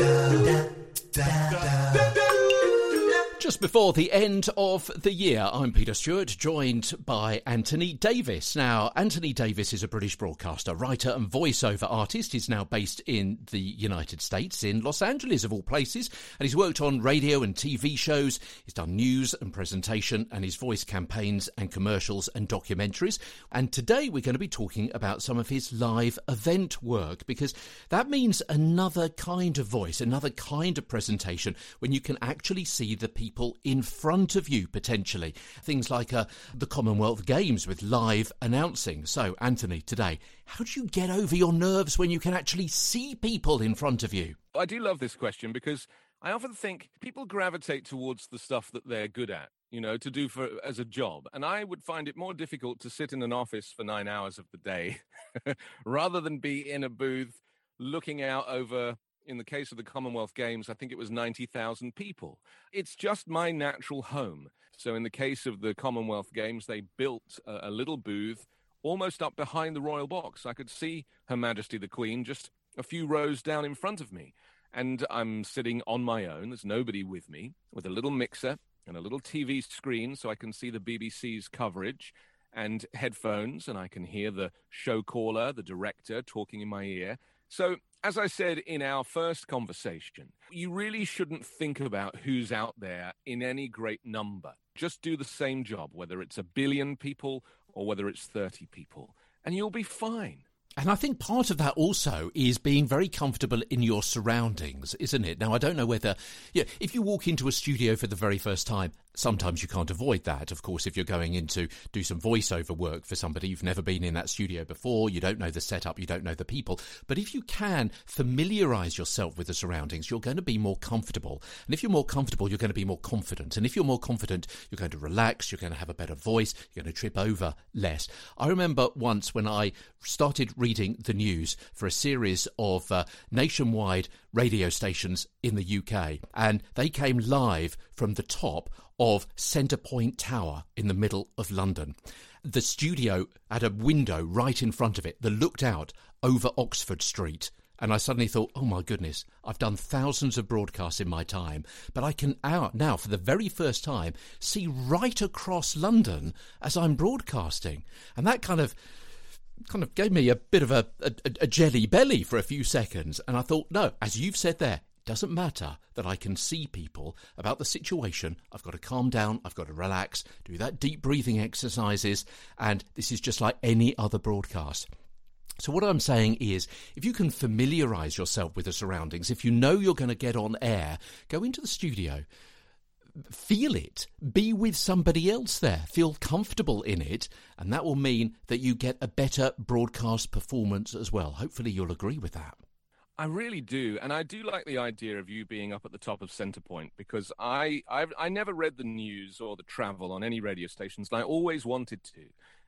da, da. da. Before the end of the year, I'm Peter Stewart, joined by Anthony Davis. Now, Anthony Davis is a British broadcaster, writer, and voiceover artist. He's now based in the United States, in Los Angeles, of all places, and he's worked on radio and TV shows. He's done news and presentation, and his voice campaigns and commercials and documentaries. And today we're going to be talking about some of his live event work because that means another kind of voice, another kind of presentation when you can actually see the people people in front of you potentially. Things like uh, the Commonwealth Games with live announcing. So, Anthony, today, how do you get over your nerves when you can actually see people in front of you? I do love this question because I often think people gravitate towards the stuff that they're good at you know, to do for as a job. And I would find it more difficult to sit in an office for nine hours of the day rather than be in a booth looking out over in the case of the Commonwealth Games, I think it was 90,000 people. It's just my natural home. So, in the case of the Commonwealth Games, they built a, a, little booth almost up behind the royal box. I could see Her Majesty the Queen just a few rows down in front of me. And I'm sitting on my own, there's nobody with me, with a little mixer and a little TV screen so I can see the BBC's coverage and headphones, and I can hear the show caller, the director, talking in my ear. So as I said in our first conversation, you really shouldn't think about who's out there in any great number. Just do the same job, whether it's a billion people or whether it's 30 people, and you'll be fine. And I think part of that also is being very comfortable in your surroundings, isn't it? Now, I don't know whether, yeah, if you walk into a studio for the very first time, sometimes you can't avoid that. Of course, if you're going in to do some voiceover work for somebody, you've never been in that studio before, you don't know the setup, you don't know the people. But if you can familiarize yourself with the surroundings, you're going to be more comfortable. And if you're more comfortable, you're going to be more confident. And if you're more confident, you're going to relax, you're going to have a better voice, you're going to trip over less. I remember once when I started reading the news for a series of uh, nationwide radio stations in the UK, and they came live from the top of Centrepoint Tower in the middle of London. The studio had a window right in front of it that looked out over Oxford Street. And I suddenly thought, oh my goodness, I've done thousands of broadcasts in my time, but I can now, for the very first time, see right across London as I'm broadcasting. And that kind of kind of gave me a bit of a, a, a jelly belly for a few seconds. And I thought, no, as you've said there, doesn't matter that I can see people about the situation. I've got to calm down. I've got to relax, do that deep breathing exercises. And this is just like any other broadcast. So, what I'm saying is, if you can familiarize yourself with the surroundings, if you know you're going to get on air, go into the studio, feel it, be with somebody else there, feel comfortable in it, and that will mean that you get a better broadcast performance as well. Hopefully, you'll agree with that. I really do, and I do like the idea of you being up at the top of Centrepoint because I I've, I never read the news or the travel on any radio stations, and I always wanted to.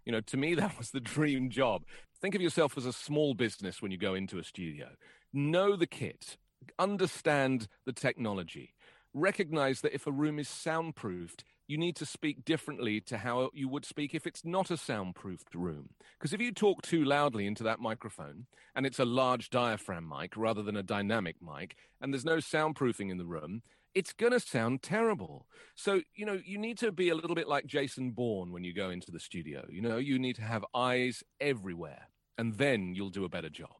You know, to me that was the dream job. Think of yourself as a small business when you go into a studio. Know the kit, understand the technology, recognize that if a room is soundproofed, you need to speak differently to how you would speak if it's not a soundproofed room. Because if you talk too loudly into that microphone, and it's a large diaphragm mic rather than a dynamic mic, and there's no soundproofing in the room, it's going to sound terrible. So, you know, you need to be a little bit like Jason Bourne when you go into the studio. You know, you need to have eyes everywhere, and then you'll do a better job.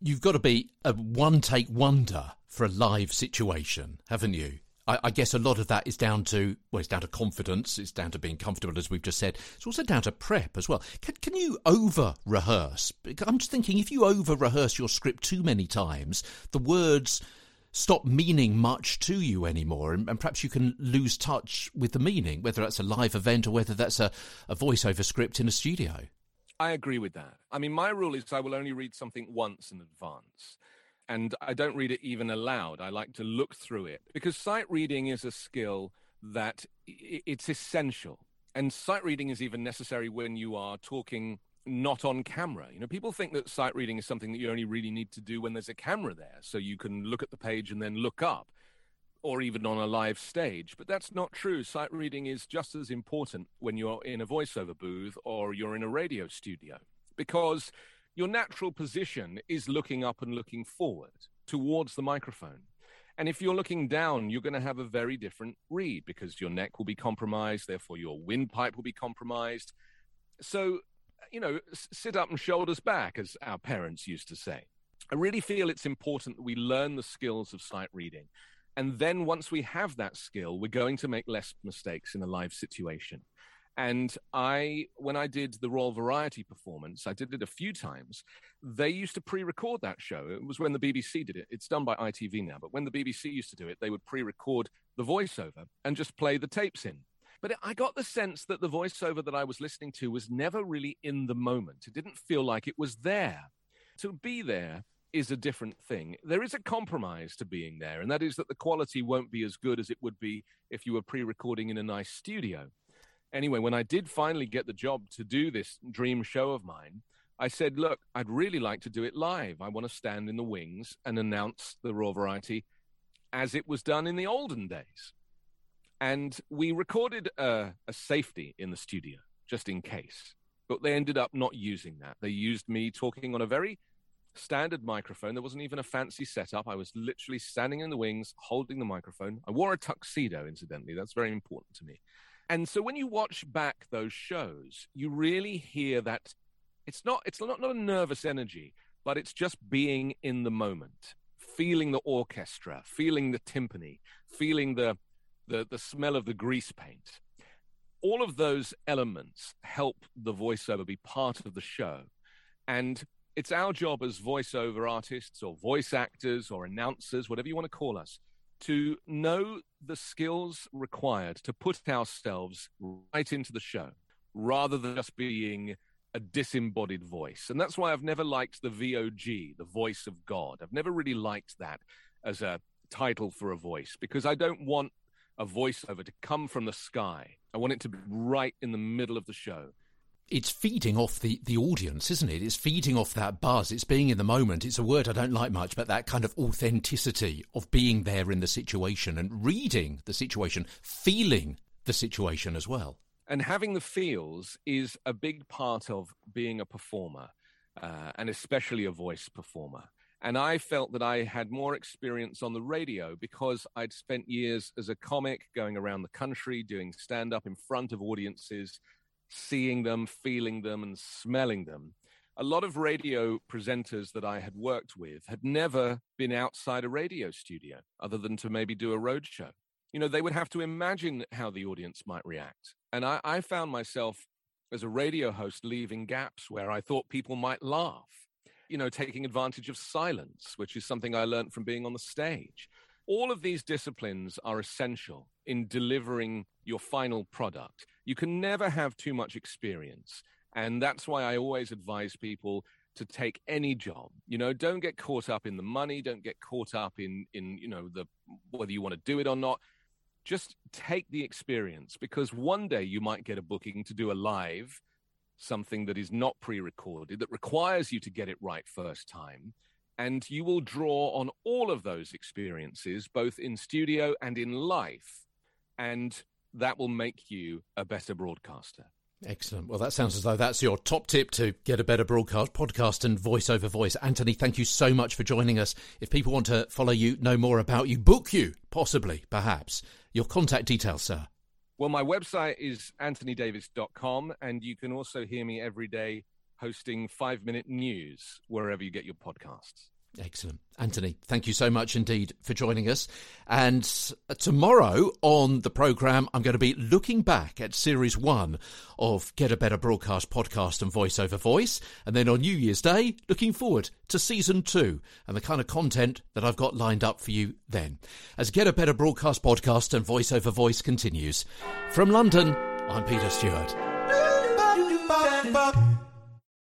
You've got to be a one take wonder for a live situation, haven't you? I, I, guess a lot of that is down to well, it's down to confidence. It's down to being comfortable, as we've just said. It's also down to prep as well. Can, can you over rehearse? I'm just thinking if you over rehearse your script too many times, the words stop meaning much to you anymore, and, and, perhaps you can lose touch with the meaning, whether that's a live event or whether that's a, a voiceover script in a studio. I agree with that. I mean, my rule is I will only read something once in advance and I don't read it even aloud. I like to look through it because sight reading is a skill that it's essential. And sight reading is even necessary when you are talking not on camera. You know, people think that sight reading is something that you only really need to do when there's a camera there, so you can look at the page and then look up, or even on a live stage. But that's not true. Sight reading is just as important when you're in a voiceover booth or you're in a radio studio, because your natural position is looking up and looking forward towards the microphone. And if you're looking down, you're going to have a very different read because your neck will be compromised, therefore your windpipe will be compromised. So, you know, sit up and shoulders back, as our parents used to say. I really feel it's important that we learn the skills of sight reading. And then once we have that skill, we're going to make less mistakes in a live situation. And I, when I did the Royal Variety performance, I did it a few times. They used to pre record that show. It was when the BBC did it. It's done by ITV now, but when the BBC used to do it, they would pre record the voiceover and just play the tapes in. But I got the sense that the voiceover that I was listening to was never really in the moment. It didn't feel like it was there. To be there is a different thing. There is a compromise to being there, and that is that the quality won't be as good as it would be if you were pre recording in a nice studio anyway, when I did finally get the job to do this dream show of mine, I said, look, I'd really like to do it live. I want to stand in the wings and announce the Royal Variety as it was done in the olden days. And we recorded a, a safety in the studio just in case. But they ended up not using that. They used me talking on a very standard microphone. There wasn't even a fancy setup. I was literally standing in the wings, holding the microphone. I wore a tuxedo, incidentally. That's very important to me. And so when you watch back those shows, you really hear that it's not it's not, not a nervous energy, but it's just being in the moment, feeling the orchestra, feeling the timpani, feeling the the, the smell of the grease paint. All of those elements help the voiceover be part of the show. And it's our job as voiceover artists or voice actors or announcers, whatever you want to call us, to know the skills required to put ourselves right into the show rather than just being a disembodied voice. And that's why I've never liked the VOG, the voice of God. I've never really liked that as a title for a voice because I don't want a voiceover to come from the sky. I want it to be right in the middle of the show it's feeding off the, the audience, isn't it? It's feeding off that buzz. It's being in the moment. It's a word I don't like much, but that kind of authenticity of being there in the situation and reading the situation, feeling the situation as well. And having the feels is a big part of being a performer, uh, and especially a voice performer. And I felt that I had more experience on the radio because I'd spent years as a comic going around the country doing stand up in front of audiences seeing them, feeling them, and smelling them. A lot of radio presenters that I had worked with had never been outside a radio studio other than to maybe do a road show. You know, they would have to imagine how the audience might react. And I, I found myself as a radio host leaving gaps where I thought people might laugh, you know, taking advantage of silence, which is something I learned from being on the stage. All of these disciplines are essential in delivering your final product. You can never have too much experience. And that's why I always advise people to take any job. You know, don't get caught up in the money, don't get caught up in in, you know, the whether you want to do it or not. Just take the experience because one day you might get a booking to do a live something that is not pre-recorded that requires you to get it right first time and you will draw on all of those experiences, both in studio and in life. And that will make you a better broadcaster. Excellent. Well, that sounds as though that's your top tip to get a better broadcast, podcast, and voice over voice. Anthony, thank you so much for joining us. If people want to follow you, know more about you, book you, possibly, perhaps, your contact details, sir. Well, my website is anthonydavis.com, and you can also hear me every day hosting five minute news wherever you get your podcasts. Excellent. Anthony, thank you so much indeed for joining us. And uh, tomorrow on the programme, I'm going to be looking back at series one of Get a Better Broadcast podcast and voice over voice. And then on New Year's Day, looking forward to season two and the kind of content that I've got lined up for you then. As Get a Better Broadcast podcast and voice over voice continues. From London, I'm Peter Stewart.